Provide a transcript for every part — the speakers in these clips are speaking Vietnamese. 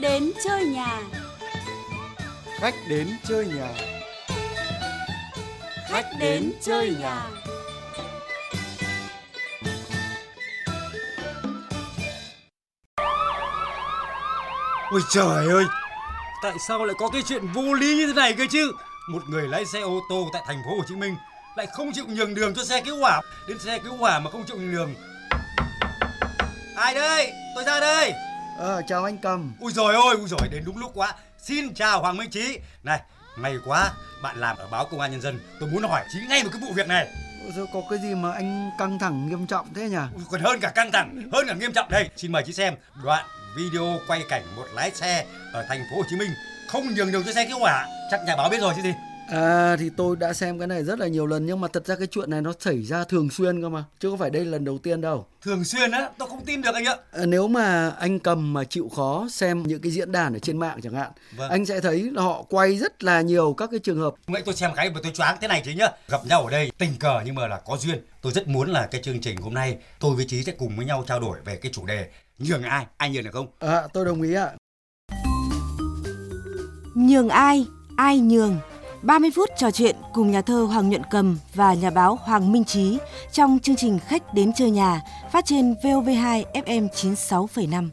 đến chơi nhà. Khách đến chơi nhà. Khách đến chơi nhà. Ôi trời ơi, tại sao lại có cái chuyện vô lý như thế này cơ chứ? Một người lái xe ô tô tại thành phố Hồ Chí Minh lại không chịu nhường đường cho xe cứu hỏa, đến xe cứu hỏa mà không chịu nhường đường. Ai đây? Tôi ra đây. Ờ, chào anh Cầm. Ui rồi ôi, ui rồi đến đúng lúc quá. Xin chào Hoàng Minh Trí. Này, may quá, bạn làm ở báo Công an Nhân dân. Tôi muốn hỏi Trí ngay một cái vụ việc này. Rồi có cái gì mà anh căng thẳng nghiêm trọng thế nhỉ? Ui, còn hơn cả căng thẳng, hơn cả nghiêm trọng đây. Xin mời chị xem đoạn video quay cảnh một lái xe ở thành phố Hồ Chí Minh không nhường đường cho xe cứu hỏa. Chắc nhà báo biết rồi chứ gì. À thì tôi đã xem cái này rất là nhiều lần nhưng mà thật ra cái chuyện này nó xảy ra thường xuyên cơ mà chứ không phải đây là lần đầu tiên đâu. Thường xuyên á, tôi không tin được anh ạ. À, nếu mà anh cầm mà chịu khó xem những cái diễn đàn ở trên mạng chẳng hạn, Vâng. anh sẽ thấy là họ quay rất là nhiều các cái trường hợp Vậy tôi xem cái mà tôi choáng thế này chứ nhá. Gặp nhau ở đây tình cờ nhưng mà là có duyên. Tôi rất muốn là cái chương trình hôm nay tôi với Trí sẽ cùng với nhau trao đổi về cái chủ đề nhường ai, ai nhường được không? À, tôi đồng ý ạ. Nhường ai, ai nhường. 30 phút trò chuyện cùng nhà thơ Hoàng Nhuận Cầm và nhà báo Hoàng Minh Trí trong chương trình Khách đến chơi nhà phát trên VOV2 FM 96,5.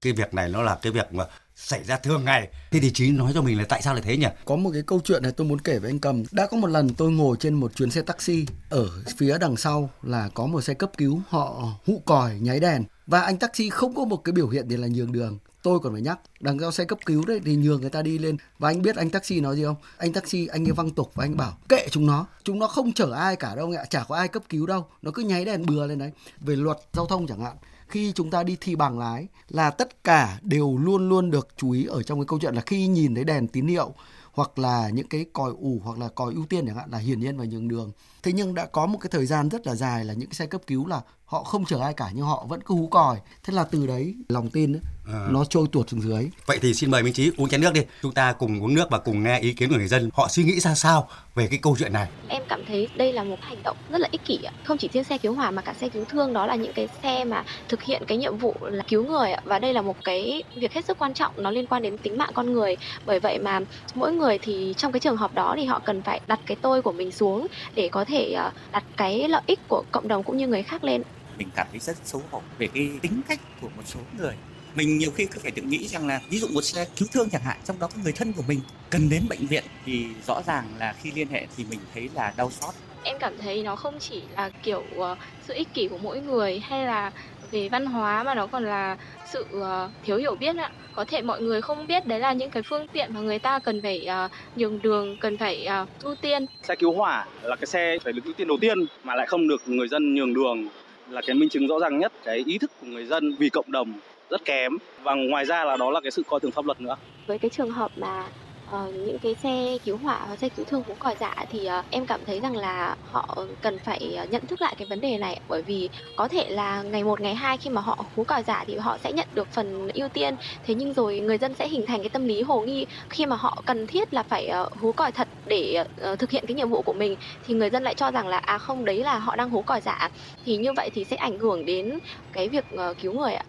Cái việc này nó là cái việc mà xảy ra thường ngày. Thế thì Trí nói cho mình là tại sao lại thế nhỉ? Có một cái câu chuyện này tôi muốn kể với anh Cầm. Đã có một lần tôi ngồi trên một chuyến xe taxi ở phía đằng sau là có một xe cấp cứu họ hụ còi nháy đèn và anh taxi không có một cái biểu hiện gì là nhường đường. Tôi còn phải nhắc, đằng sau xe cấp cứu đấy thì nhường người ta đi lên. Và anh biết anh taxi nói gì không? Anh taxi, anh ấy văng tục và anh bảo, kệ chúng nó chúng nó không chở ai cả đâu ạ, chả có ai cấp cứu đâu. Nó cứ nháy đèn bừa lên đấy. Về luật giao thông chẳng hạn, khi chúng ta đi thi bằng lái là tất cả đều luôn luôn được chú ý ở trong cái câu chuyện là khi nhìn thấy đèn tín hiệu hoặc là những cái còi ủ hoặc là còi ưu tiên chẳng hạn là hiển nhiên và nhường đường. Thế nhưng đã có một cái thời gian rất là dài là những cái xe cấp cứu là họ không chở ai cả nhưng họ vẫn cứ hú còi thế là từ đấy lòng tin ấy, À. nó trôi tuột xuống dưới Vậy thì xin mời Minh Trí uống chén nước đi. Chúng ta cùng uống nước và cùng nghe ý kiến của người dân. Họ suy nghĩ ra sao về cái câu chuyện này. Em cảm thấy đây là một hành động rất là ích kỷ ạ. Không chỉ riêng xe cứu hỏa mà cả xe cứu thương đó là những cái xe mà thực hiện cái nhiệm vụ là cứu người ạ. Và đây là một cái việc hết sức quan trọng nó liên quan đến tính mạng con người. Bởi vậy mà mỗi người thì trong cái trường hợp đó thì họ cần phải đặt cái tôi của mình xuống để có thể ờ, đặt cái lợi ích của cộng đồng cũng như người khác lên. Mình cảm thấy rất xấu hổ về cái tính cách của một số người mình nhiều khi cứ phải tự nghĩ rằng là ví dụ một xe cứu thương chẳng hạn trong đó có người thân của mình cần đến bệnh viện thì rõ ràng là khi liên hệ thì mình thấy là đau xót Em cảm thấy nó không chỉ là kiểu ờ, sự ích kỷ của mỗi người hay là về văn hóa mà nó còn là sự ờ, thiếu hiểu biết ạ. Có thể mọi người không biết đấy là những cái phương tiện mà người ta cần phải ờ, nhường đường, cần phải ưu tiên. xe cứu hỏa là cái xe phải được ưu tiên đầu tiên mà lại không được người dân nhường đường là cái minh chứng rõ ràng nhất, cái ý thức của người dân vì cộng đồng rất kém. Và ngoài ra là đó là cái sự coi thường pháp luật nữa. Với cái trường hợp mà Ờ, những cái xe cứu hỏa và xe cứu thương cũng còi dạ thì uh, em cảm thấy rằng là họ cần phải ờ, nhận thức lại cái vấn đề này. Bởi vì có thể là ngày một ngày hai khi mà họ hú còi dạ thì họ sẽ nhận được phần ưu tiên. Thế nhưng rồi người dân sẽ hình thành cái tâm lý hồ nghi khi mà họ cần thiết là phải uh, hú còi thật để uh, thực hiện cái nhiệm vụ của mình thì người dân lại cho rằng là à không đấy là họ đang hú còi dạ. Thì như vậy thì sẽ ảnh hưởng đến cái việc uh, cứu người ạ.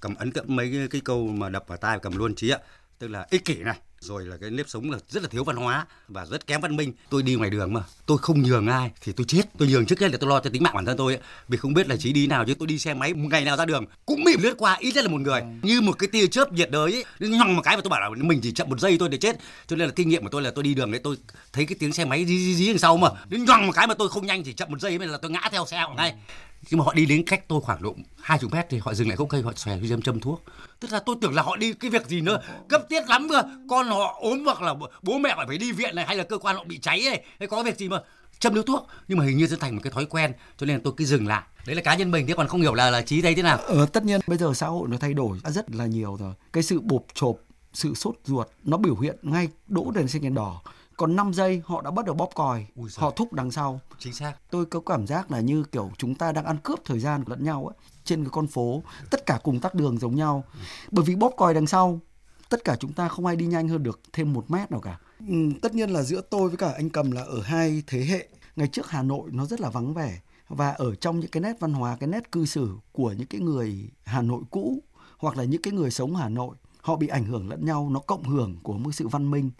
Cầm ấn tượng mấy cái, cái câu mà đập vào tai cầm luôn Trí ạ. Tức là ích kỷ này. Rồi là cái nếp sống là rất là thiếu văn hóa và rất kém văn minh. Tôi đi ngoài đường mà tôi không nhường ai thì tôi chết. Tôi nhường trước hết là tôi lo cho tính mạng bản thân tôi ấy. Vì không biết là Trí đi nào chứ tôi đi xe máy ngày nào ra đường cũng bị lướt qua ít nhất là một người như một cái tia chớp nhiệt đới ấy. Nhằng một cái mà tôi bảo là mình chỉ chậm một giây tôi để chết. Cho nên là kinh nghiệm của tôi là tôi đi đường đấy tôi thấy cái tiếng xe máy dí dí dí đằng sau mà đến nhằng một cái mà tôi không nhanh chỉ chậm một giây là tôi ngã theo xe ngay khi mà họ đi đến cách tôi khoảng độ hai chục mét thì họ dừng lại không cây họ xòe cái châm châm thuốc. Tức là tôi tưởng là họ đi cái việc gì nữa cấp thiết lắm cơ. Con họ ốm hoặc là bố mẹ họ phải đi viện này hay là cơ quan họ bị cháy này hay có việc gì mà châm điếu thuốc. Nhưng mà hình như sẽ thành một cái thói quen cho nên tôi cứ dừng lại. Đấy là cá nhân mình thế còn không hiểu là là trí đây thế nào. Ờ, tất nhiên bây giờ xã hội nó thay đổi rất là nhiều rồi. Cái sự bộp chộp, sự sốt ruột nó biểu hiện ngay đỗ đèn xanh đèn đỏ. Còn 5 giây họ đã bắt đầu bóp còi, Ui giời. họ thúc đằng sau. chính xác Tôi có cảm giác là như kiểu chúng ta đang ăn cướp thời gian lẫn nhau ấy. Trên cái con phố, tất cả cùng tắc đường giống nhau. Bởi vì bóp còi đằng sau, tất cả chúng ta không ai đi nhanh hơn được thêm một mét nào cả. Ừ, tất nhiên là giữa tôi với cả anh Cầm là ở hai thế hệ. Ngày trước Hà Nội nó rất là vắng vẻ và ở trong những cái nét văn hóa cái nét cư xử của những cái người Hà Nội cũ hoặc là những cái người sống Hà Nội họ bị ảnh hưởng lẫn nhau nó cộng hưởng của một sự văn minh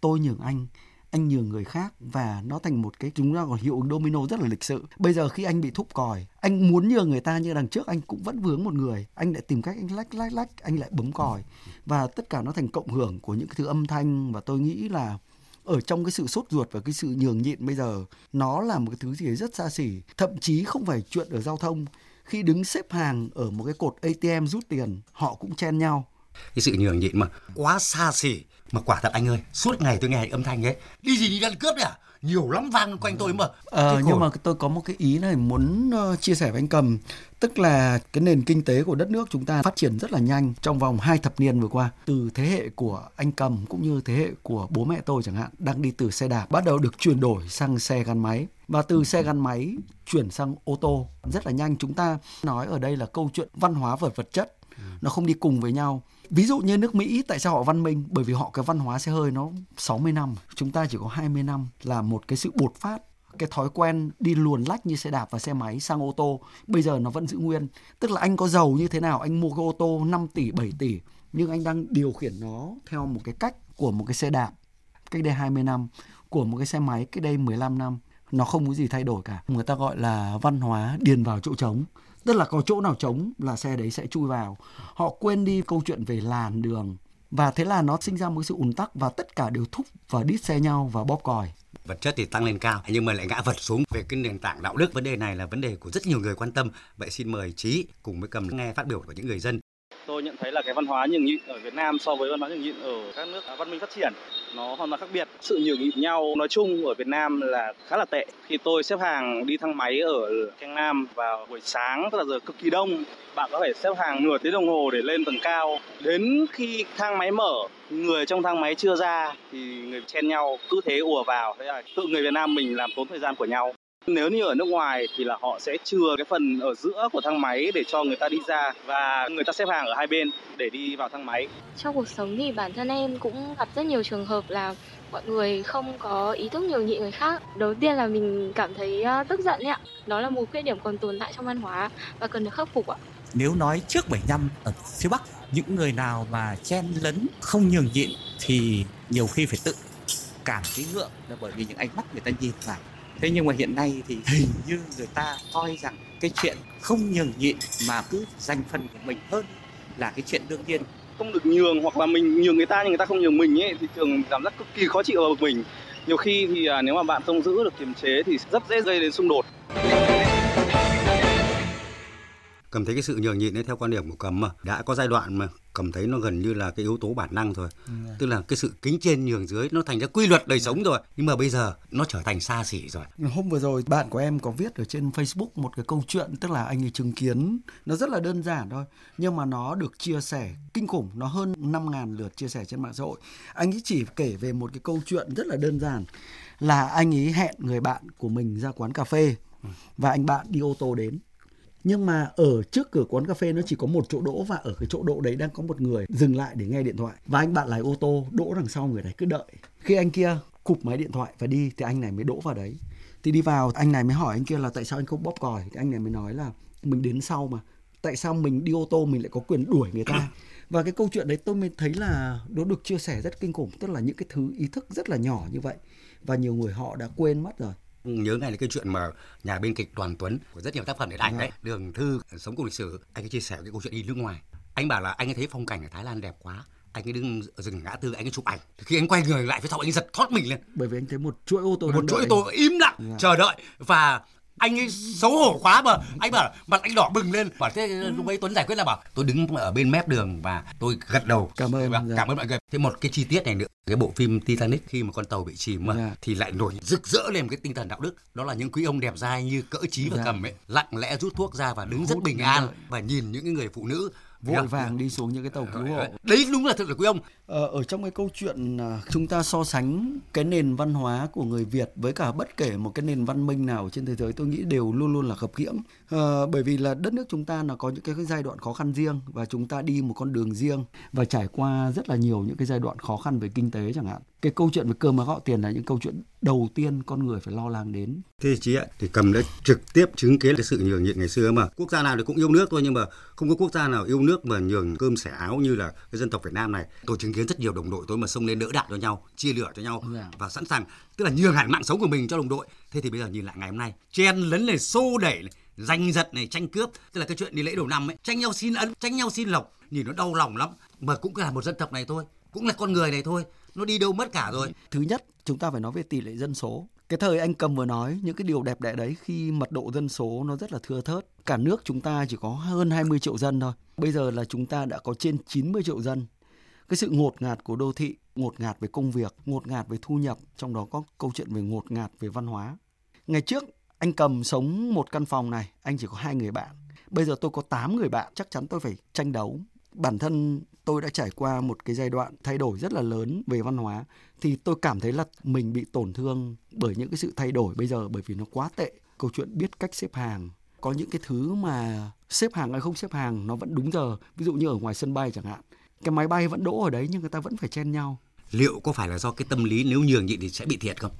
tôi nhường anh anh nhường người khác và nó thành một cái chúng ta còn hiệu ứng domino rất là lịch sự. Bây giờ khi anh bị thúc còi, anh muốn nhường người ta như đằng trước, anh cũng vẫn vướng một người. Anh lại tìm cách, anh lách lách lách, anh lại bấm còi. Và tất cả nó thành cộng hưởng của những cái thứ âm thanh và tôi nghĩ là ở trong cái sự sốt ruột và cái sự nhường nhịn bây giờ, nó là một cái thứ gì rất xa xỉ. Thậm chí không phải chuyện ở giao thông. Khi đứng xếp hàng ở một cái cột ATM rút tiền, họ cũng chen nhau. Cái sự nhường nhịn mà quá xa xỉ mà quả thật anh ơi suốt ngày tôi nghe âm thanh ấy đi gì đi ăn cướp đấy à? Nhiều lắm vang quanh tôi mà. Ờ, nhưng mà tôi có một cái ý này muốn uh, chia sẻ với anh cầm. Tức là cái nền kinh tế của đất nước chúng ta phát triển rất là nhanh trong vòng hai thập niên vừa qua. Từ thế hệ của anh cầm cũng như thế hệ của bố mẹ tôi chẳng hạn đang đi từ xe đạp bắt đầu được chuyển đổi sang xe gắn máy. Và từ xe gắn máy chuyển sang ô tô. Rất là nhanh. Chúng ta nói ở đây là câu chuyện văn hóa vật vật chất nó không đi cùng với nhau. Ví dụ như nước Mỹ, tại sao họ văn minh? Bởi vì họ, cái văn hóa xe hơi nó 60 năm. Chúng ta chỉ có 20 năm là một cái sự bột phát. Cái thói quen đi luồn lách như xe đạp và xe máy sang ô tô, bây giờ nó vẫn giữ nguyên. Tức là anh có giàu như thế nào, anh mua cái ô tô 5 tỷ 7 tỷ, nhưng anh đang điều khiển nó theo một cái cách của một cái xe đạp. Cách đây 20 năm, của một cái xe máy, cách đây 15 năm. Nó không có gì thay đổi cả. Người ta gọi là văn hóa điền vào chỗ trống tức là có chỗ nào trống là xe đấy sẽ chui vào. Họ quên đi câu chuyện về làn đường. Và thế là nó sinh ra một sự ùn tắc và tất cả đều thúc và đít xe nhau và bóp còi. Vật chất thì tăng lên cao nhưng mà lại ngã vật xuống. Về cái nền tảng đạo đức vấn đề này là vấn đề của rất nhiều người quan tâm. Vậy xin mời trí cùng với cầm nghe phát biểu của những người dân. Tôi nhận thấy là cái văn hóa nhường nhịn ở Việt Nam so với văn hóa nhường nhịn ở các nước văn minh phát triển nó hoàn toàn khác biệt. Sự nhường nhịn nhau nói chung ở Việt Nam là khá là tệ. Khi tôi xếp hàng đi thang máy ở Thanh Nam vào buổi sáng tức là giờ cực kỳ đông, bạn có thể xếp hàng nửa tiếng đồng hồ để lên tầng cao. Đến khi thang máy mở, người trong thang máy chưa ra thì người chen nhau cứ thế ùa vào. Thế là tự người Việt Nam mình làm tốn thời gian của nhau. Nếu như ở nước ngoài thì là họ sẽ chừa cái phần ở giữa của thang máy để cho người ta đi ra và người ta xếp hàng ở hai bên để đi vào thang máy. Trong cuộc sống thì bản thân em cũng gặp rất nhiều trường hợp là mọi người không có ý thức nhường nhịn người khác. Đầu tiên là mình cảm thấy ờ, tức giận ấy ạ. Đó là một khuyết điểm còn tồn tại trong văn hóa và cần được khắc phục ạ. Nếu nói trước 7 năm ở phía Bắc, những người nào mà chen lấn không nhường nhịn thì nhiều khi phải tự cảm thấy ngượng là bởi vì những ánh mắt người ta nhìn vào thế nhưng mà hiện nay thì hình như người ta coi rằng cái chuyện không nhường nhịn mà cứ dành phần của mình hơn là cái chuyện đương nhiên. Không được nhường hoặc là mình nhường người ta nhưng người ta không nhường mình ấy thì thường cảm giác cực kỳ khó chịu ở mình. Nhiều khi thì à, nếu mà bạn không giữ được kiềm chế thì rất dễ gây đến xung đột cầm thấy cái sự nhường nhịn ấy theo quan điểm của cầm mà đã có giai đoạn mà cầm thấy nó gần như là cái yếu tố bản năng thôi. Ừ. tức là cái sự kính trên nhường dưới nó thành ra quy luật đời sống rồi. Nhưng mà bây giờ nó trở thành xa xỉ rồi. Hôm vừa rồi bạn của em có viết ở trên Facebook một cái câu chuyện tức là anh ấy chứng kiến. Nó rất là đơn giản thôi nhưng mà nó được chia sẻ kinh khủng. Nó hơn 5.000 lượt chia sẻ trên mạng xã hội. Anh ấy chỉ kể về một cái câu chuyện rất là đơn giản là anh ấy hẹn người bạn của mình ra quán cà phê ừ. và anh bạn đi ô tô đến nhưng mà ở trước cửa quán cà phê nó chỉ có một chỗ đỗ và ở cái chỗ đỗ đấy đang có một người dừng lại để nghe điện thoại. Và anh bạn lái ô tô đỗ đằng sau người này cứ đợi. Khi anh kia cụp máy điện thoại và đi thì anh này mới đỗ vào đấy. Thì đi vào anh này mới hỏi anh kia là tại sao anh không bóp còi? Thì anh này mới nói là mình đến sau mà. Tại sao mình đi ô tô mình lại có quyền đuổi người ta? Và cái câu chuyện đấy tôi mới thấy là nó được chia sẻ rất kinh khủng. Tức là những cái thứ ý thức rất là nhỏ như vậy. Và nhiều người họ đã quên mất rồi nhớ ngay là cái chuyện mà nhà biên kịch Toàn Tuấn của rất nhiều tác phẩm điện ảnh đấy đường thư sống cùng lịch sử. Anh ấy chia sẻ cái câu chuyện đi nước ngoài. Anh bảo là anh ấy thấy phong cảnh ở Thái Lan đẹp quá anh ấy đứng ở rừng ngã tư anh ấy chụp ảnh. Khi anh quay người lại phía sau anh ấy giật thoát mình lên. Bởi vì anh thấy một chuỗi ô tô một chuỗi ô tô im lặng yeah. chờ đợi. Và anh ấy xấu hổ quá mà. Anh bảo mặt anh đỏ bừng lên. Bảo thế lúc ấy tuấn giải quyết là bảo tôi đứng ở bên mép đường và tôi gật đầu. Cảm ơn và cảm ơn mọi người. Thế một cái chi tiết này nữa. Cái bộ phim Titanic khi mà con tàu bị chìm mà yeah. thì lại nổi rực rỡ lên một cái tinh thần đạo đức. Đó là những quý ông đẹp dai như cỡ trí và yeah. cầm ấy lặng lẽ rút thuốc ra và đứng Hút rất bình an và nhìn những người phụ nữ vội vàng đi xuống những cái tàu cứu hộ. Đấy đúng là thực là quý ông. Ờ, ở trong cái câu chuyện à, chúng ta so sánh cái nền văn hóa của người Việt với cả bất kể một cái nền văn minh nào trên thế giới tôi nghĩ đều luôn luôn là khập khiễng. À, bởi vì là đất nước chúng ta là có những cái giai đoạn khó khăn riêng và chúng ta đi một con đường riêng và trải qua rất là nhiều những cái giai đoạn khó khăn về kinh tế chẳng hạn. Cái câu chuyện về cơm áo gạo tiền là những câu chuyện đầu tiên con người phải lo lắng đến. Thế chị ạ, thì cầm đã trực tiếp chứng kiến cái sự nhường nhịn ngày xưa mà. Quốc gia nào thì cũng yêu nước thôi nhưng mà không có quốc gia nào yêu nước mà nhường cơm sẻ áo như là cái dân tộc Việt Nam này. Tôi chứng kiến rất nhiều đồng đội tôi mà xông lên đỡ đạn cho nhau, chia lửa cho nhau Dạ. và sẵn sàng tức là nhường hẳn mạng sống của mình cho đồng đội. Thế thì bây giờ nhìn lại ngày hôm nay, chen lấn này, xô đẩy này, giành giật này, tranh cướp, tức là cái chuyện đi lễ đầu năm ấy, tranh nhau xin ấn, tranh nhau xin lộc, nhìn nó đau lòng lắm. Mà cũng là một dân tộc này thôi, cũng là con người này thôi, nó đi đâu mất cả rồi. Thứ nhất, chúng ta phải nói về tỷ lệ dân số. Cái thời anh cầm vừa nói những cái điều đẹp đẽ đấy khi mật độ dân số nó rất là thưa thớt. Cả nước chúng ta chỉ có hơn 20 triệu dân thôi. Bây giờ là chúng ta đã có trên 90 triệu dân. Cái sự ngột ngạt của đô thị, ngột ngạt về công việc, ngột ngạt về thu nhập, trong đó có câu chuyện về ngột ngạt về văn hóa. Ngày trước anh cầm sống một căn phòng này, anh chỉ có hai người bạn. Bây giờ tôi có 8 người bạn, chắc chắn tôi phải tranh đấu. Bản thân tôi đã trải qua một cái giai đoạn thay đổi rất là lớn về văn hóa thì tôi cảm thấy là mình bị tổn thương bởi những cái sự thay đổi bây giờ bởi vì nó quá tệ. Câu chuyện biết cách xếp hàng, có những cái thứ mà xếp hàng hay không xếp hàng nó vẫn đúng giờ. Ví dụ như ở ngoài sân bay chẳng hạn, cái máy bay vẫn đỗ ở đấy nhưng người ta vẫn phải chen nhau. Liệu có phải là do cái tâm lý nếu nhường nhịn thì sẽ bị thiệt không?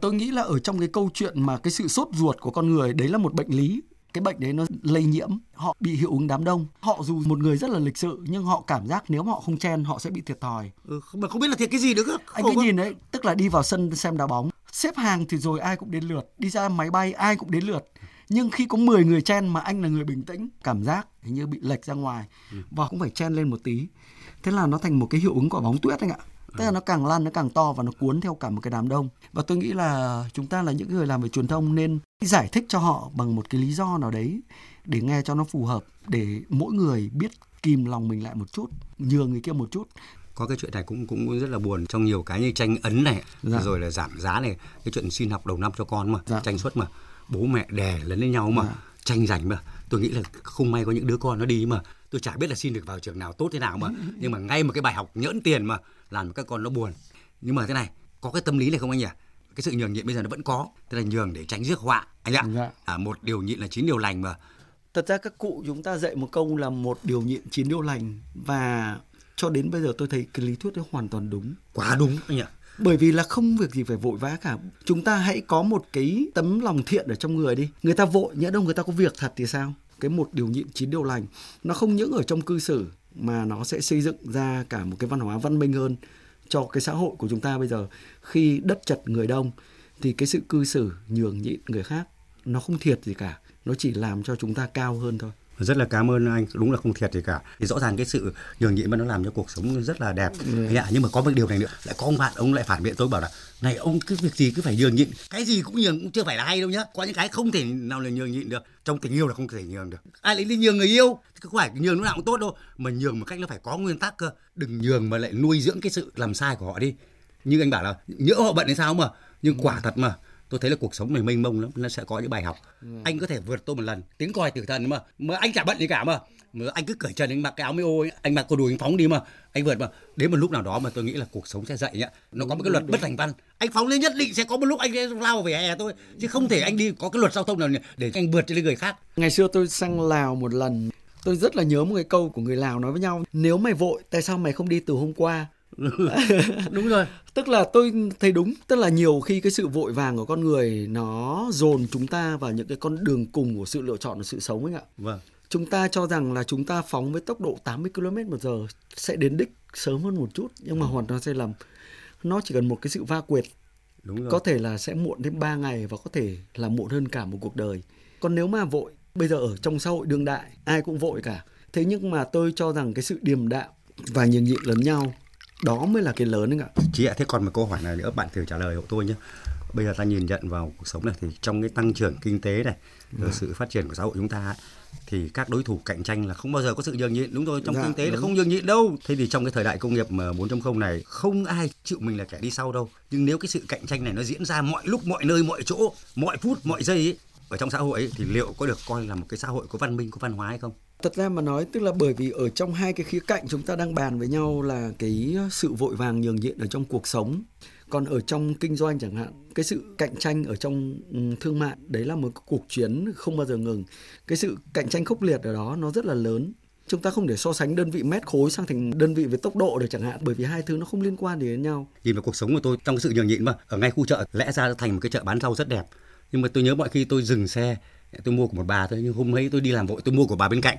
Tôi nghĩ là ở trong cái câu chuyện mà cái sự sốt ruột của con người đấy là một bệnh lý. Cái bệnh đấy nó lây nhiễm, họ bị hiệu ứng đám đông. Họ dù một người rất là lịch sự nhưng họ cảm giác nếu họ không chen họ sẽ bị thiệt thòi. Ừ, không- mà không biết là thiệt cái gì nữa cơ. Anh cứ nhìn đấy, tức là đi vào sân xem đá bóng, xếp hàng thì rồi ai cũng đến lượt, đi ra máy bay ai cũng đến lượt. Nhưng khi có 10 người chen mà anh là người bình tĩnh, cảm giác hình như bị lệch ra ngoài và cũng phải chen lên một tí. Thế là nó thành một cái hiệu ứng quả bóng tuyết anh ạ. Tức là nó càng lan nó càng to và nó cuốn theo cả một cái đám đông. Và tôi nghĩ là chúng ta là những người làm về truyền thông nên giải thích cho họ bằng một cái lý do nào đấy để nghe cho nó phù hợp để mỗi người biết kìm lòng mình lại một chút, nhường người kia một chút. có cái chuyện này cũng cũng rất là buồn trong nhiều cái như tranh ấn này Dạ. rồi là giảm giá này cái chuyện xin học đầu năm cho con mà Dạ. tranh suất mà bố mẹ đè lấn lên nhau mà Dạ. tranh giành mà tôi nghĩ là không may có những đứa con nó đi mà tôi chả biết là xin được vào trường nào tốt thế nào mà nhưng mà ngay một cái bài học nhỡn tiền mà làm cho các con nó buồn nhưng mà thế này có cái tâm lý này không anh nhỉ cái sự nhường nhịn bây giờ nó vẫn có tức là nhường để tránh rước họa anh ạ Dạ. à, một điều nhịn là chín điều lành mà Thật ra các cụ chúng ta dạy một câu là một điều nhịn chín điều lành và cho đến bây giờ tôi thấy cái lý thuyết đó hoàn toàn đúng. quá đúng anh ạ Bởi vì là không việc gì phải vội vã cả. Chúng ta hãy có một cái tấm lòng thiện ở trong người đi. Người ta vội, nhỡ đâu người ta có việc thật thì sao? Cái một điều nhịn chín điều lành nó không những ở trong cư xử mà nó sẽ xây dựng ra cả một cái văn hóa văn minh hơn cho cái xã hội của chúng ta bây giờ. Khi đất chật người đông thì cái sự cư xử nhường nhịn người khác nó không thiệt gì cả. Nó chỉ làm cho chúng ta cao hơn thôi rất là cảm ơn anh đúng là không thiệt gì cả. Thì rõ ràng cái sự nhường nhịn mà nó làm cho cuộc sống rất là đẹp. Anh ạ, nhưng mà có một điều này nữa lại có ông bạn ông lại phản biện tôi bảo là này ông cứ việc gì cứ phải nhường nhịn. Cái gì cũng nhường cũng chưa phải là hay đâu nhá. Có những cái không thể nào là nhường nhịn được trong tình yêu là không thể nhường được. Ai lại đi nhường người yêu? Thì không phải nhường lúc nào cũng tốt đâu. Mà nhường một cách nó phải có nguyên tắc cơ. Đừng nhường mà lại nuôi dưỡng cái sự làm sai của họ đi. Như anh bảo là nhỡ họ bận hay sao mà? Nhưng quả thật mà tôi thấy là cuộc sống này mênh mông lắm nó sẽ có những bài học. Anh có thể vượt tôi một lần. Tiếng còi tử thần mà mà anh chả bận gì cả mà. Mà anh cứ cởi trần anh mặc cái áo mêu ấy, anh mặc quần đùi anh phóng đi mà. Anh vượt mà. Đến một lúc nào đó mà tôi nghĩ là cuộc sống sẽ dậy nhá. Nó có một cái luật bất thành văn. Anh phóng lên nhất định sẽ có một lúc anh sẽ lao về hè thôi. Chứ không thể anh đi có cái luật giao thông nào để anh vượt trên người khác. Ngày xưa tôi sang Lào một lần, tôi rất là nhớ một cái câu của người Lào nói với nhau. Nếu mày vội, tại sao mày không đi từ hôm qua? đúng rồi Tức là tôi thấy đúng, tức là nhiều khi cái sự vội vàng của con người nó dồn chúng ta vào những cái con đường cùng của sự lựa chọn của sự sống ấy ạ. vâng Chúng ta cho rằng là chúng ta phóng với tốc độ 80 km một giờ sẽ đến đích sớm hơn một chút, nhưng mà hoàn toàn sai lầm. Nó chỉ cần một cái sự va quệt đúng rồi có thể là sẽ muộn thêm 3 ngày và có thể là muộn hơn cả một cuộc đời. Còn nếu mà vội, bây giờ ở trong xã hội đương đại ai cũng vội cả. Thế nhưng mà tôi cho rằng cái sự điềm đạm và nhường nhịn lẫn nhau đó mới là cái lớn anh ạ. Chị ạ, thế còn một câu hỏi này nữa bạn thử trả lời hộ tôi nhé. Bây giờ ta nhìn nhận vào cuộc sống này thì trong cái tăng trưởng kinh tế này, rồi sự phát triển của xã hội chúng ta ấy, thì các đối thủ cạnh tranh là không bao giờ có sự nhường nhịn đúng rồi trong Dạ, kinh tế là đúng. không nhường nhịn đâu thế thì trong cái thời đại công nghiệp mà 4.0 này không ai chịu mình là kẻ đi sau đâu nhưng nếu cái sự cạnh tranh này nó diễn ra mọi lúc mọi nơi mọi chỗ mọi phút mọi giây ấy, ở trong xã hội ấy, thì liệu có được coi là một cái xã hội có văn minh có văn hóa hay không Thật ra mà nói tức là bởi vì ở trong hai cái khía cạnh chúng ta đang bàn với nhau là cái sự vội vàng nhường nhịn ở trong cuộc sống. Còn ở trong kinh doanh chẳng hạn, cái sự cạnh tranh ở trong ừ, thương mại đấy là một cuộc chiến không bao giờ ngừng. Cái sự cạnh tranh khốc liệt ở đó nó rất là lớn. chúng ta không để so sánh đơn vị mét khối sang thành đơn vị về tốc độ được chẳng hạn bởi vì hai thứ nó không liên quan gì đến nhau nhìn vào cuộc sống của tôi trong cái sự nhường nhịn mà ở ngay khu chợ lẽ ra thành một cái chợ bán rau rất đẹp nhưng mà tôi nhớ mọi khi tôi dừng xe tôi mua của một bà thôi nhưng hôm ấy tôi đi làm vội tôi mua của bà bên cạnh.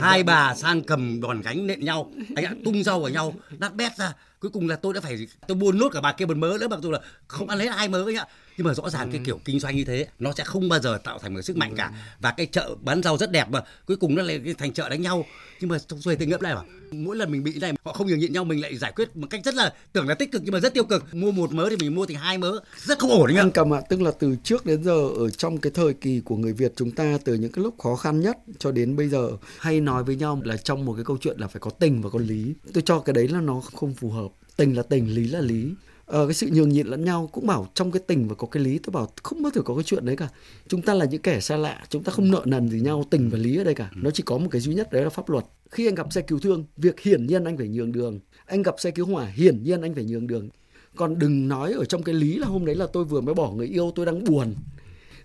Hai bà sang cầm đòn gánh nện nhau anh ạ tung rau vào nhau nát bét ra. Cuối cùng là tôi đã phải tôi buôn nốt cả bà kia một mớ nữa mặc dù là không ăn hết hai mớ ấy ạ nhưng mà rõ ràng ừ. cái kiểu kinh doanh như thế nó sẽ không bao giờ tạo thành một sức mạnh cả. Và cái chợ bán rau rất đẹp mà cuối cùng nó lại thành chợ đánh nhau. Nhưng mà trong xuôi tôi ngẫm lại bảo mỗi lần mình bị này họ không nhường nhịn nhau mình lại giải quyết một cách rất là tưởng là tích cực nhưng mà rất tiêu cực. Mua một mớ thì mình mua thành hai mớ rất không ổn anh cầm ạ tức là từ trước đến giờ ở trong cái thời kỳ của người Việt chúng ta từ những cái lúc khó khăn nhất cho đến bây giờ hay nói với nhau là trong một cái câu chuyện là phải có tình và có lý. Tôi cho cái đấy là nó không phù hợp. Tình là tình lý là lý ờ, cái sự nhường nhịn lẫn nhau cũng bảo trong cái tình và có cái lý tôi bảo không bao giờ có cái chuyện đấy cả. Chúng ta là những kẻ xa lạ chúng ta không nợ nần gì nhau tình và lý ở đây cả. Nó chỉ có một cái duy nhất đấy là pháp luật. Khi anh gặp xe cứu thương việc hiển nhiên anh phải nhường đường. Anh gặp xe cứu hỏa hiển nhiên anh phải nhường đường. Còn đừng nói ở trong cái lý là hôm đấy là tôi vừa mới bỏ người yêu tôi đang buồn.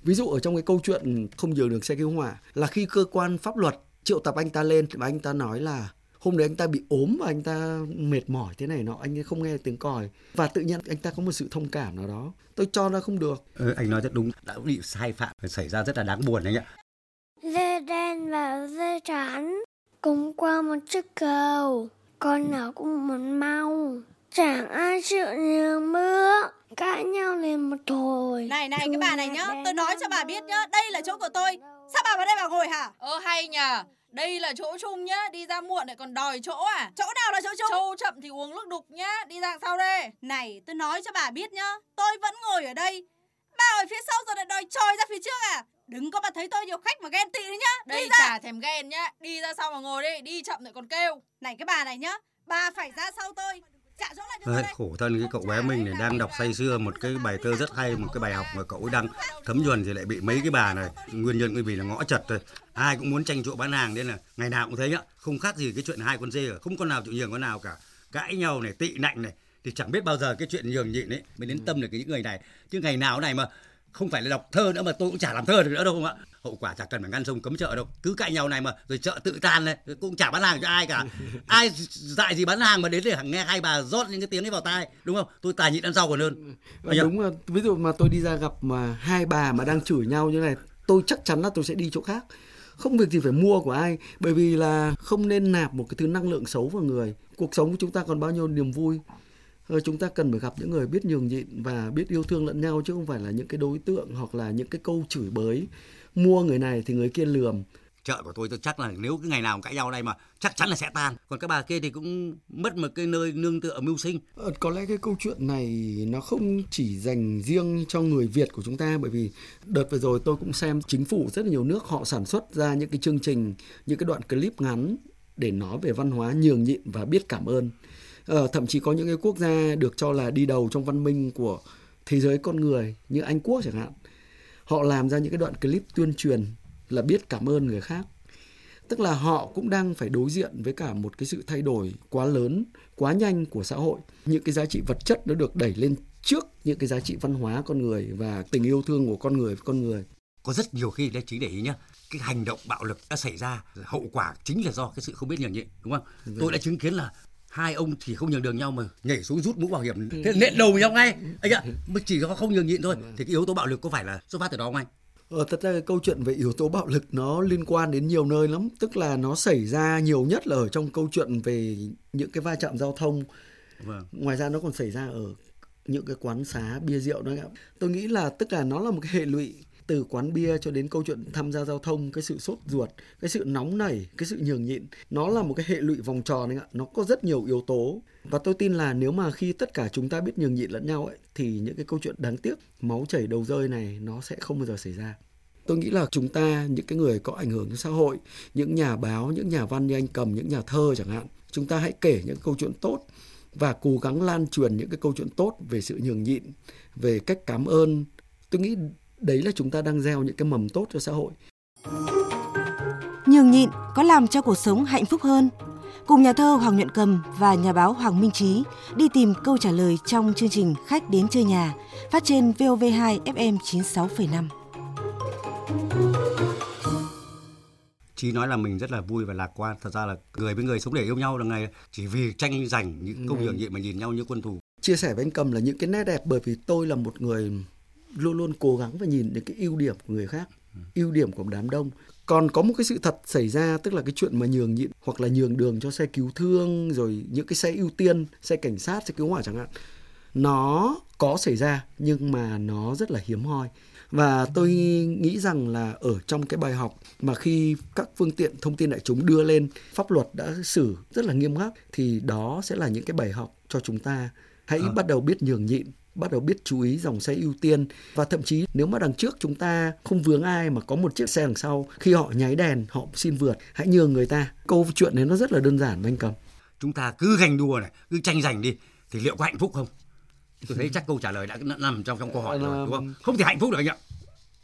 Ví dụ ở trong cái câu chuyện không nhường đường xe cứu hỏa là khi cơ quan pháp luật triệu tập anh ta lên và anh ta nói là hôm đấy anh ta bị ốm và anh ta mệt mỏi thế này nọ anh ấy không nghe tiếng còi. Và tự nhiên anh ta có một sự thông cảm nào đó. Tôi cho nó không được. Ừ, anh nói rất đúng. Đã bị sai phạm xảy ra rất là đáng buồn anh ạ dê đen và dê trắng. Cùng qua một chiếc cầu. Con nào cũng muốn mau. Chẳng ai chịu nhường mưa cãi nhau liền một hồi. Này này cái bà này nhá tôi nói cho bà biết nhá đây là chỗ của tôi. Sao bà vào đây bà ngồi hả? Ơ hay nhờ đây là chỗ chung nhá, đi ra muộn lại còn đòi chỗ à? Chỗ nào là chỗ chung? Châu chậm thì uống nước đục nhá, đi ra sau đây. Này, tôi nói cho bà biết nhá, tôi vẫn ngồi ở đây. Bà ở phía sau rồi lại đòi tròi ra phía trước à? Đừng có mà thấy tôi nhiều khách mà ghen tị đấy nhá. Đây đi ra. chả thèm ghen nhá, đi ra sau mà ngồi đi, đi chậm lại còn kêu. Này cái bà này nhá, bà phải ra sau tôi. Đấy, khổ thân cái cậu bé mình này đang đọc say sưa một cái bài thơ rất hay một cái bài học mà cậu ấy đang thấm nhuần thì lại bị mấy cái bà này nguyên nhân bởi vì là ngõ chật thôi ai cũng muốn tranh chỗ bán hàng nên là ngày nào cũng thấy nhá không khác gì cái chuyện hai con dê không con nào chịu nhường con nào cả. Cãi nhau này tị nạnh này thì chẳng biết bao giờ cái chuyện nhường nhịn ấy mới đến tâm được cái những người này. Chứ ngày nào này mà không phải là đọc thơ nữa mà tôi cũng chả làm thơ được nữa đâu không ạ hậu quả chả cần phải ngăn sông cấm chợ đâu. Cứ cãi nhau này mà rồi chợ tự tan này cũng chả bán hàng cho ai cả. Ai dại gì bán hàng mà đến để nghe hai bà rót những cái tiếng ấy vào tai đúng không? Tôi tài nhịn ăn rau còn hơn à, đúng là ví dụ mà tôi đi ra gặp mà hai bà mà đang chửi nhau như này tôi chắc chắn là tôi sẽ đi chỗ khác. Không việc gì phải mua của ai bởi vì là không nên nạp một cái thứ năng lượng xấu vào người. Cuộc sống của chúng ta còn bao nhiêu niềm vui. Ờ, chúng ta cần phải gặp những người biết nhường nhịn và biết yêu thương lẫn nhau chứ không phải là những cái đối tượng hoặc là những cái câu chửi bới mua người này thì người kia lườm. Chợ của tôi tôi chắc là nếu cái ngày nào cãi nhau đây mà chắc chắn là sẽ tan. Còn các bà kia thì cũng mất một cái nơi nương tựa mưu sinh. Ờ, có lẽ cái câu chuyện này nó không chỉ dành riêng cho người Việt của chúng ta bởi vì đợt vừa rồi tôi cũng xem chính phủ rất là nhiều nước họ sản xuất ra những cái chương trình những cái đoạn clip ngắn để nói về văn hóa nhường nhịn và biết cảm ơn. Uh, thậm chí có những cái quốc gia được cho là đi đầu trong văn minh của thế giới con người như Anh Quốc chẳng hạn họ làm ra những cái đoạn clip tuyên truyền là biết cảm ơn người khác. Tức là họ cũng đang phải đối diện với cả một cái sự thay đổi quá lớn quá nhanh của xã hội. Những cái giá trị vật chất nó được đẩy lên trước những cái giá trị văn hóa con người và tình yêu thương của con người với con người. Có rất nhiều khi đấy chính để ý nhá cái hành động bạo lực đã xảy ra hậu quả chính là do cái sự không biết nhường nhịn đúng không? Đúng. tôi đã chứng kiến là hai ông thì không nhường đường nhau mà nhảy xuống rút mũ bảo hiểm. Thế nện đầu nhau ngay. Anh ạ mà chỉ có không nhường nhịn thôi. Thì cái yếu tố bạo lực có phải là xuất phát từ đó không anh? Ờ, thật ra cái câu chuyện về yếu tố bạo lực nó liên quan đến nhiều nơi lắm. Tức là nó xảy ra nhiều nhất là ở trong câu chuyện về những cái va chạm giao thông. Vâng. ngoài ra nó còn xảy ra ở những cái quán xá bia rượu đó tôi nghĩ là tức là nó là một cái hệ lụy từ quán bia cho đến câu chuyện tham gia giao thông, cái sự sốt ruột, cái sự nóng nảy, cái sự nhường nhịn, nó là một cái hệ lụy vòng tròn anh ạ. Nó có rất nhiều yếu tố. Và tôi tin là nếu mà khi tất cả chúng ta biết nhường nhịn lẫn nhau ấy, thì những cái câu chuyện đáng tiếc, máu chảy đầu rơi này, nó sẽ không bao giờ xảy ra. Tôi nghĩ là chúng ta, những cái người có ảnh hưởng đến xã hội, những nhà báo, những nhà văn như anh cầm, những nhà thơ chẳng hạn, chúng ta hãy kể những câu chuyện tốt và cố gắng lan truyền những cái câu chuyện tốt về sự nhường nhịn, về cách cảm ơn. Tôi nghĩ đấy là chúng ta đang gieo những cái mầm tốt cho xã hội nhường nhịn có làm cho cuộc sống hạnh phúc hơn cùng nhà thơ Hoàng Nhuận Cầm và nhà báo Hoàng Minh Trí đi tìm câu trả lời trong chương trình Khách đến chơi nhà phát trên VOV2 FM 96,5. Chí nói là mình rất là vui và lạc quan. Thật ra là người với người sống để yêu nhau là ngày chỉ vì tranh giành những công Ừ. nhường nhịn mà nhìn nhau như quân thù. chia sẻ với anh Cầm là những cái nét đẹp bởi vì tôi là một người luôn luôn cố gắng và nhìn những cái ưu điểm của người khác, ưu điểm của đám đông. Còn có một cái sự thật xảy ra tức là cái chuyện mà nhường nhịn hoặc là nhường đường cho xe cứu thương rồi những cái xe ưu tiên, xe cảnh sát, xe cứu hỏa chẳng hạn. Nó có xảy ra nhưng mà nó rất là hiếm hoi. Và tôi nghĩ rằng là ở trong cái bài học mà khi các phương tiện thông tin đại chúng đưa lên pháp luật đã xử rất là nghiêm khắc thì đó sẽ là những cái bài học cho chúng ta hãy Ờ. bắt đầu biết nhường nhịn bắt đầu biết chú ý dòng xe ưu tiên và thậm chí nếu mà đằng trước chúng ta không vướng ai mà có một chiếc xe đằng sau khi họ nháy đèn họ xin vượt hãy nhường người ta câu chuyện đấy nó rất là đơn giản anh cầm Chúng ta cứ ganh đua này, cứ tranh giành đi thì liệu có hạnh phúc không? Tôi thấy chắc câu trả lời đã nằm trong trong câu hỏi rồi đúng không? Không thể hạnh phúc được anh ạ.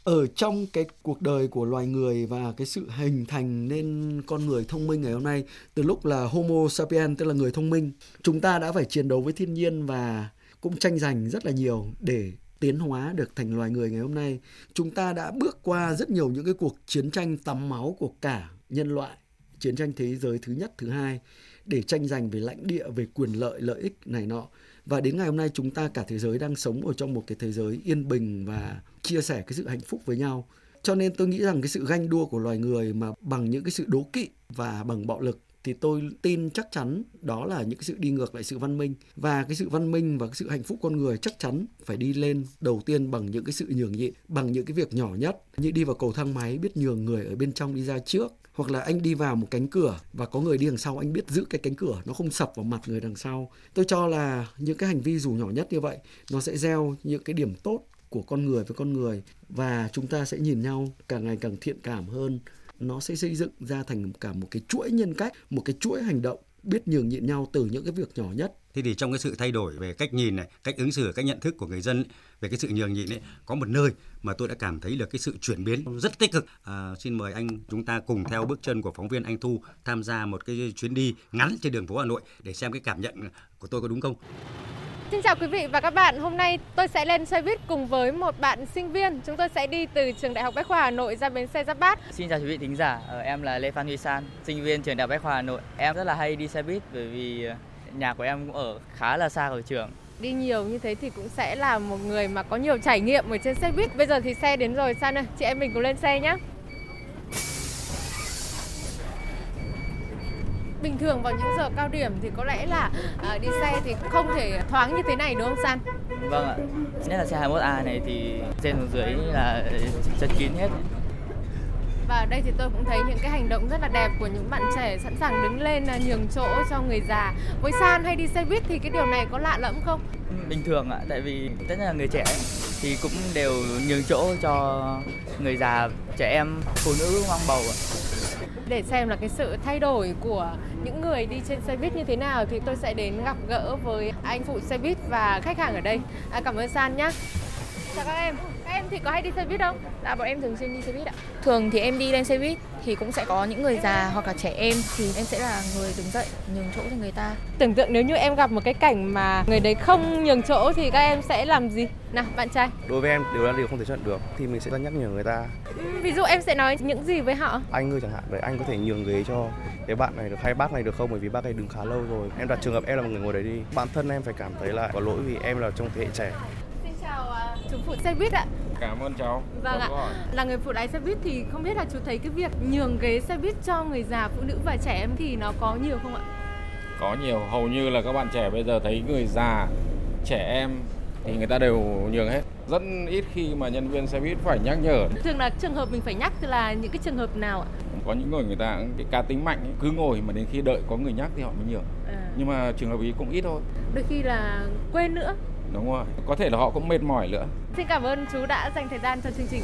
ở trong cái cuộc đời của loài người và cái sự hình thành nên con người thông minh ngày hôm nay từ lúc là Homo sapiens tức là người thông minh chúng ta đã phải chiến đấu với thiên nhiên và cũng tranh giành rất là nhiều để tiến hóa được thành loài người ngày hôm nay. Chúng ta đã bước qua rất nhiều những cái cuộc chiến tranh tắm máu của cả nhân loại, chiến tranh thế giới thứ nhất, thứ hai, để tranh giành về lãnh địa, về quyền lợi lợi ích này nọ. Và đến ngày hôm nay chúng ta cả thế giới đang sống ở trong một cái thế giới yên bình và chia sẻ cái sự hạnh phúc với nhau. Cho nên tôi nghĩ rằng cái sự ganh đua của loài người mà bằng những cái sự đố kỵ và bằng bạo lực thì tôi tin chắc chắn đó là những cái sự đi ngược lại sự văn minh. Và cái sự văn minh và cái sự hạnh phúc con người chắc chắn phải đi lên đầu tiên bằng những cái sự nhường nhịn, bằng những cái việc nhỏ nhất. Như đi vào cầu thang máy, biết nhường người ở bên trong đi ra trước, hoặc là anh đi vào một cánh cửa và có người đi đằng sau, anh biết giữ cái cánh cửa nó không sập vào mặt người đằng sau. Tôi cho là những cái hành vi dù nhỏ nhất như vậy, nó sẽ gieo những cái điểm tốt của con người với con người. Và chúng ta sẽ nhìn nhau càng ngày càng thiện cảm hơn nó sẽ xây dựng ra thành cả một cái chuỗi nhân cách một cái chuỗi hành động biết nhường nhịn nhau từ những cái việc nhỏ nhất Thế thì trong cái sự thay đổi về cách nhìn này, cách ứng xử, cách nhận thức của người dân ấy, về cái sự nhường nhịn ấy, có một nơi mà tôi đã cảm thấy được cái sự chuyển biến rất tích cực. À, xin mời anh chúng ta cùng theo bước chân của phóng viên Anh Thu tham gia một cái chuyến đi ngắn trên đường phố Hà Nội để xem cái cảm nhận của tôi có đúng không. Xin chào quý vị và các bạn. Hôm nay tôi sẽ lên xe buýt cùng với một bạn sinh viên. Chúng tôi sẽ đi từ trường Đại học Bách khoa Hà Nội ra bến xe Giáp Bát. Xin chào quý vị thính giả, Ờ, em là Lê Phan Huy San, sinh viên trường Đại học Bách khoa Hà Nội. Em rất là hay đi xe buýt bởi vì ờ, nhà của em cũng ở khá là xa khỏi trường. Đi nhiều như thế thì cũng sẽ là một người mà có nhiều trải nghiệm ở trên xe buýt. Bây giờ thì xe đến rồi San ơi, chị em mình cùng lên xe nhé. Bình thường vào những giờ cao điểm thì có lẽ là à, đi xe thì không thể thoáng như thế này đúng không San? Vâng ạ, nhất là xe 21A này thì trên xuống dưới là chật kín hết. Và ở đây thì tôi cũng thấy những cái hành động rất là đẹp của những bạn trẻ sẵn sàng đứng lên à, nhường chỗ cho người già. Với San hay đi xe buýt thì cái điều này có lạ lẫm không? Bình thường ạ, tại vì tất nhiên là người trẻ thì cũng đều nhường chỗ cho người già, trẻ em, phụ nữ hoang bầu ạ. Để xem là cái sự thay đổi của những người đi trên xe buýt như thế nào thì tôi sẽ đến gặp gỡ với anh phụ xe buýt và khách hàng ở đây. À, cảm ơn San nhé. Chào các em. Em thì có hay đi xe buýt không? Dạ bọn em thường xuyên đi xe buýt ạ. Thường thì em đi lên xe buýt thì cũng sẽ có những người già hoặc là trẻ em thì em sẽ là người đứng dậy nhường chỗ cho người ta. Tưởng tượng nếu như em gặp một cái cảnh mà người đấy không nhường chỗ thì các em sẽ làm gì? Nào, bạn trai. đối với em điều là điều không thể chấp nhận được thì mình sẽ nhắc nhở người ta Ừm, Ví dụ em sẽ nói những gì với họ? anh ơi chẳng hạn vậy anh có thể nhường ghế cho cái bạn này được hay bác này được không bởi vì bác ấy đứng khá lâu rồi em đặt trường hợp em là một người ngồi đấy đi bản thân em phải cảm thấy là có lỗi vì em là trong thế hệ trẻ chào à, chú phụ xe buýt ạ. Cảm ơn cháu. Vâng ạ. Là người phụ lái xe buýt thì không biết là chú thấy cái việc nhường ghế xe buýt cho người già, phụ nữ và trẻ em thì nó có nhiều không ạ? Có nhiều, hầu như là các bạn trẻ bây giờ thấy người già, trẻ em thì người ta đều nhường hết. Rất ít khi mà nhân viên xe buýt phải nhắc nhở. Thường là trường hợp mình phải nhắc thì là những cái trường hợp nào ạ? Có những người người ta cái cá tính mạnh ấy, cứ ngồi mà đến khi đợi có người nhắc thì họ mới nhường. À, Nhưng mà trường hợp ý cũng ít thôi. đôi khi là quên nữa. Đúng rồi. Có thể là họ cũng mệt mỏi nữa. Xin cảm ơn chú đã dành thời gian cho chương trình.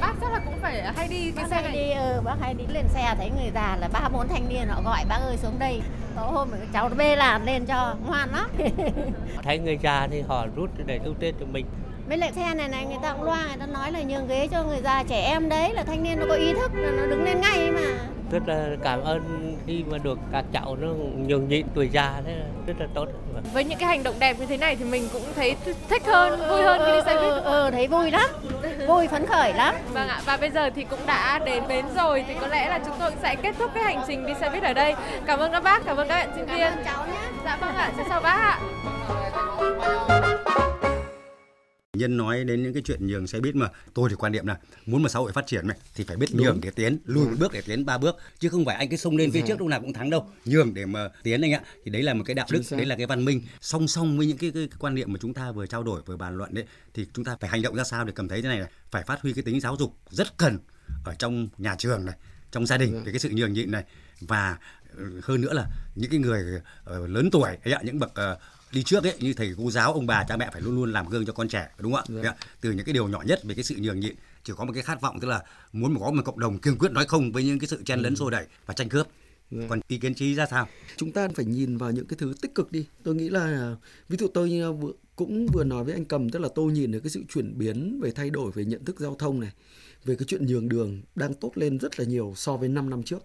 Bác chắc là cũng phải hay đi cái bác xe hay này. đi ừ, bác hay đi lên xe thấy người già là ba bốn thanh niên họ gọi bác ơi xuống đây có hôm cái cháu nó bê làn lên cho ngoan lắm thấy người già thì họ rút để ưu tiên cho mình với lại xe này này người ta cũng loa người ta nói là nhường ghế cho người già trẻ em đấy là thanh niên nó có ý thức là nó đứng lên ngay mà rất là cảm ơn khi mà được các cháu nó nhường nhịn tuổi già thế rất là tốt Với những cái hành động đẹp như thế này thì mình cũng thấy thích hơn, vui hơn khi đi xe buýt. ừ, ừ, thấy vui lắm vui phấn khởi lắm. Vâng ạ, và bây giờ thì cũng đã đến bến rồi thì có lẽ là chúng tôi sẽ kết thúc cái hành trình đi xe buýt ở đây. Cảm ơn các bác, cảm ơn các bạn sinh viên. Cảm ơn cháu nhé. Dạ vâng ạ, xin chào bác ạ. Nhân nói đến những cái chuyện nhường xe buýt mà tôi thì quan điểm là muốn mà xã hội phát triển này thì phải biết Đúng. nhường để tiến lùi một bước để tiến ba bước chứ không phải anh cứ xông lên phía trước lúc nào cũng thắng đâu. Nhường để mà tiến anh ạ thì đấy là một cái đạo đức đấy là cái văn minh. Song song với những cái, cái, cái quan niệm mà chúng ta vừa trao đổi vừa bàn luận đấy thì chúng ta phải hành động ra sao để cầm thấy thế này này? Phải phát huy cái tính giáo dục rất cần ở trong nhà trường này trong gia đình về cái sự nhường nhịn này. Và ừ, hơn nữa là những cái người ờ, lớn tuổi ấy ạ, những bậc ờ, đi trước ấy như thầy cô giáo ông bà cha mẹ phải luôn luôn làm gương cho con trẻ đúng không ạ? Đấy ạ? từ những cái điều nhỏ nhất về cái sự nhường nhịn chỉ có một cái khát vọng tức là muốn có một cộng đồng kiên quyết nói không với những cái sự chen lấn xô đẩy và tranh cướp. Còn ý kiến trí ra sao? Chúng ta phải nhìn vào những cái thứ tích cực đi. Tôi nghĩ là ví dụ tôi ờ, cũng vừa nói với anh cầm tức là tôi nhìn được cái sự chuyển biến về thay đổi về nhận thức giao thông này về cái chuyện nhường đường đang tốt lên rất là nhiều so với 5 năm trước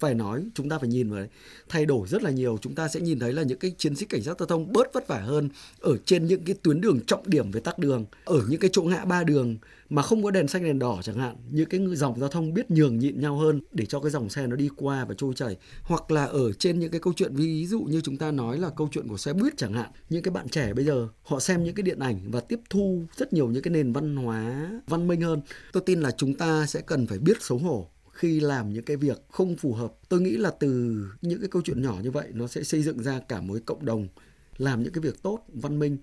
phải nói, chúng ta phải nhìn vào đấy. Thay đổi rất là nhiều, chúng ta sẽ nhìn thấy là những cái chiến sĩ cảnh sát giao thông bớt vất vả hơn ở trên những cái tuyến đường trọng điểm về tắc đường, ở những cái chỗ ngã ba đường mà không có đèn xanh, đèn đỏ chẳng hạn. Những cái dòng giao thông biết nhường nhịn nhau hơn để cho cái dòng xe nó đi qua và trôi chảy. Hoặc là ở trên những cái câu chuyện, ví dụ như chúng ta nói là câu chuyện của xe buýt chẳng hạn, những cái bạn trẻ bây giờ, họ xem những cái điện ảnh và tiếp thu rất nhiều những cái nền văn hóa, văn minh hơn. Tôi tin là chúng ta sẽ cần phải biết xấu hổ khi làm những cái việc không phù hợp tôi nghĩ là từ những cái câu chuyện nhỏ như vậy nó sẽ xây dựng ra cả một cộng đồng làm những cái việc tốt văn minh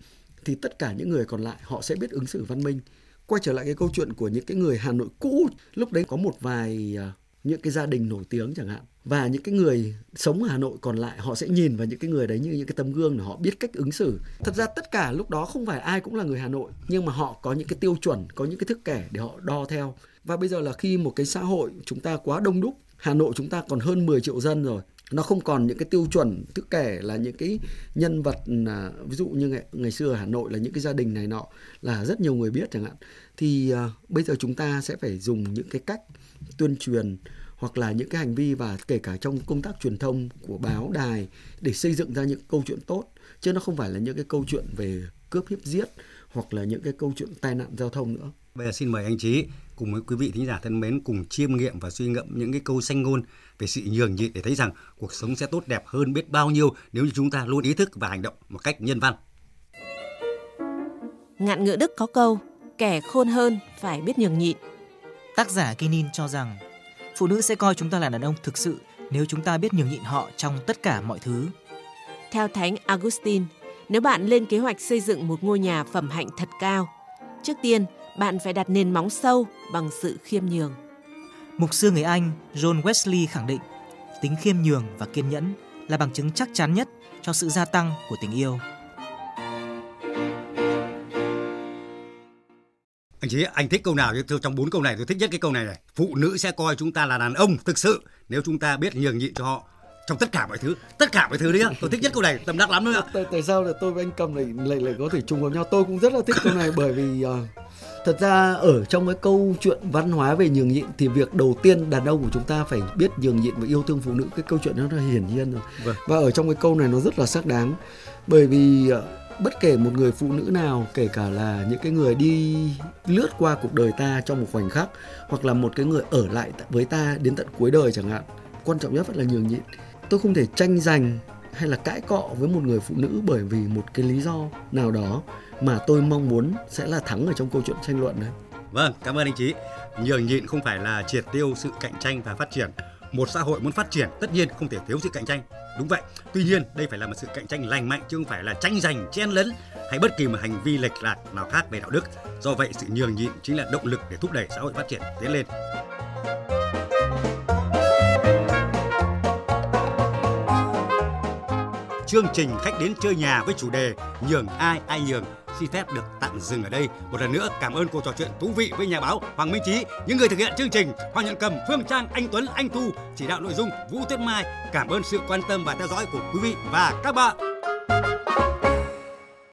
thì tất cả những người còn lại họ sẽ biết ứng xử văn minh quay trở lại cái câu chuyện của những cái người Hà Nội cũ lúc đấy có một vài những cái gia đình nổi tiếng chẳng hạn và những cái người sống ở Hà Nội còn lại họ sẽ nhìn vào những cái người đấy như những cái tấm gương để họ biết cách ứng xử thật ra tất cả lúc đó không phải ai cũng là người Hà Nội nhưng mà họ có những cái tiêu chuẩn có những cái thức kẻ để họ đo theo và bây giờ là khi một cái xã hội chúng ta quá đông đúc Hà Nội chúng ta còn hơn 10 triệu dân rồi nó không còn những cái tiêu chuẩn thức kể là những cái nhân vật là ví dụ như ngày, ngày xưa ở Hà Nội là những cái gia đình này nọ là rất nhiều người biết chẳng hạn. Thì uh, bây giờ chúng ta sẽ phải dùng những cái cách tuyên truyền hoặc là những cái hành vi và kể cả trong công tác truyền thông của báo đài để xây dựng ra những câu chuyện tốt chứ nó không phải là những cái câu chuyện về cướp hiếp giết hoặc là những cái câu chuyện tai nạn giao thông nữa. Bây giờ xin mời anh Trí cùng với quý vị thính giả thân mến cùng chiêm nghiệm và suy ngẫm những cái câu sanh ngôn về sự nhường nhịn để thấy rằng cuộc sống sẽ tốt đẹp hơn biết bao nhiêu nếu như chúng ta luôn ý thức và hành động một cách nhân văn. Ngạn ngữ Đức có câu, kẻ khôn hơn phải biết nhường nhịn. Tác giả Kenin cho rằng phụ nữ sẽ coi chúng ta là đàn ông thực sự nếu chúng ta biết nhường nhịn họ trong tất cả mọi thứ. Theo Thánh Augustine, nếu bạn lên kế hoạch xây dựng một ngôi nhà phẩm hạnh thật cao, trước tiên bạn phải đặt nền móng sâu bằng sự khiêm nhường. Mục sư người Anh John Wesley khẳng định tính khiêm nhường và kiên nhẫn là bằng chứng chắc chắn nhất cho sự gia tăng của tình yêu. Anh Trí, anh thích câu nào trong bốn câu này tôi thích nhất cái câu này này. Phụ nữ sẽ coi chúng ta là đàn ông thực sự nếu chúng ta biết nhường nhịn cho họ trong tất cả mọi thứ, tất cả mọi thứ đấy. Tôi thích nhất câu này, tâm đắc lắm nữa. tại, tại sao là tôi với anh cầm lại lại lại có thể trùng hợp nhau tôi cũng rất là thích câu này bởi vì ờ, thật ra ở trong cái câu chuyện văn hóa về nhường nhịn thì việc đầu tiên đàn ông của chúng ta phải biết nhường nhịn và yêu thương phụ nữ cái câu chuyện đó là hiển nhiên rồi Vâng. và ở trong cái câu này nó rất là xác đáng bởi vì ờ, bất kể một người phụ nữ nào kể cả là những cái người đi lướt qua cuộc đời ta trong một khoảnh khắc hoặc là một cái người ở lại với ta đến tận cuối đời chẳng hạn quan trọng nhất vẫn là nhường nhịn tôi không thể tranh giành hay là cãi cọ với một người phụ nữ bởi vì một cái lý do nào đó mà tôi mong muốn sẽ là thắng ở trong câu chuyện tranh luận đấy Vâng, cảm ơn anh chí Nhường nhịn không phải là triệt tiêu sự cạnh tranh và phát triển. Một xã hội muốn phát triển tất nhiên không thể thiếu sự cạnh tranh. Đúng vậy. Tuy nhiên, đây phải là một sự cạnh tranh lành mạnh chứ không phải là tranh giành, chen lấn hay bất kỳ một hành vi lệch lạc nào khác về đạo đức. Do vậy, sự nhường nhịn chính là động lực để thúc đẩy xã hội phát triển tiến lên. Chương trình khách đến chơi nhà với chủ đề nhường ai ai nhường xin phép được tạm dừng ở đây. Một lần nữa cảm ơn cuộc trò chuyện thú vị với nhà báo Hoàng Minh Chí, những người thực hiện chương trình Hoàng Nhận Cầm, Phương Trang, Anh Tuấn, Anh Thu, chỉ đạo nội dung Vũ Tuyết Mai. Cảm ơn sự quan tâm và theo dõi của quý vị và các bạn.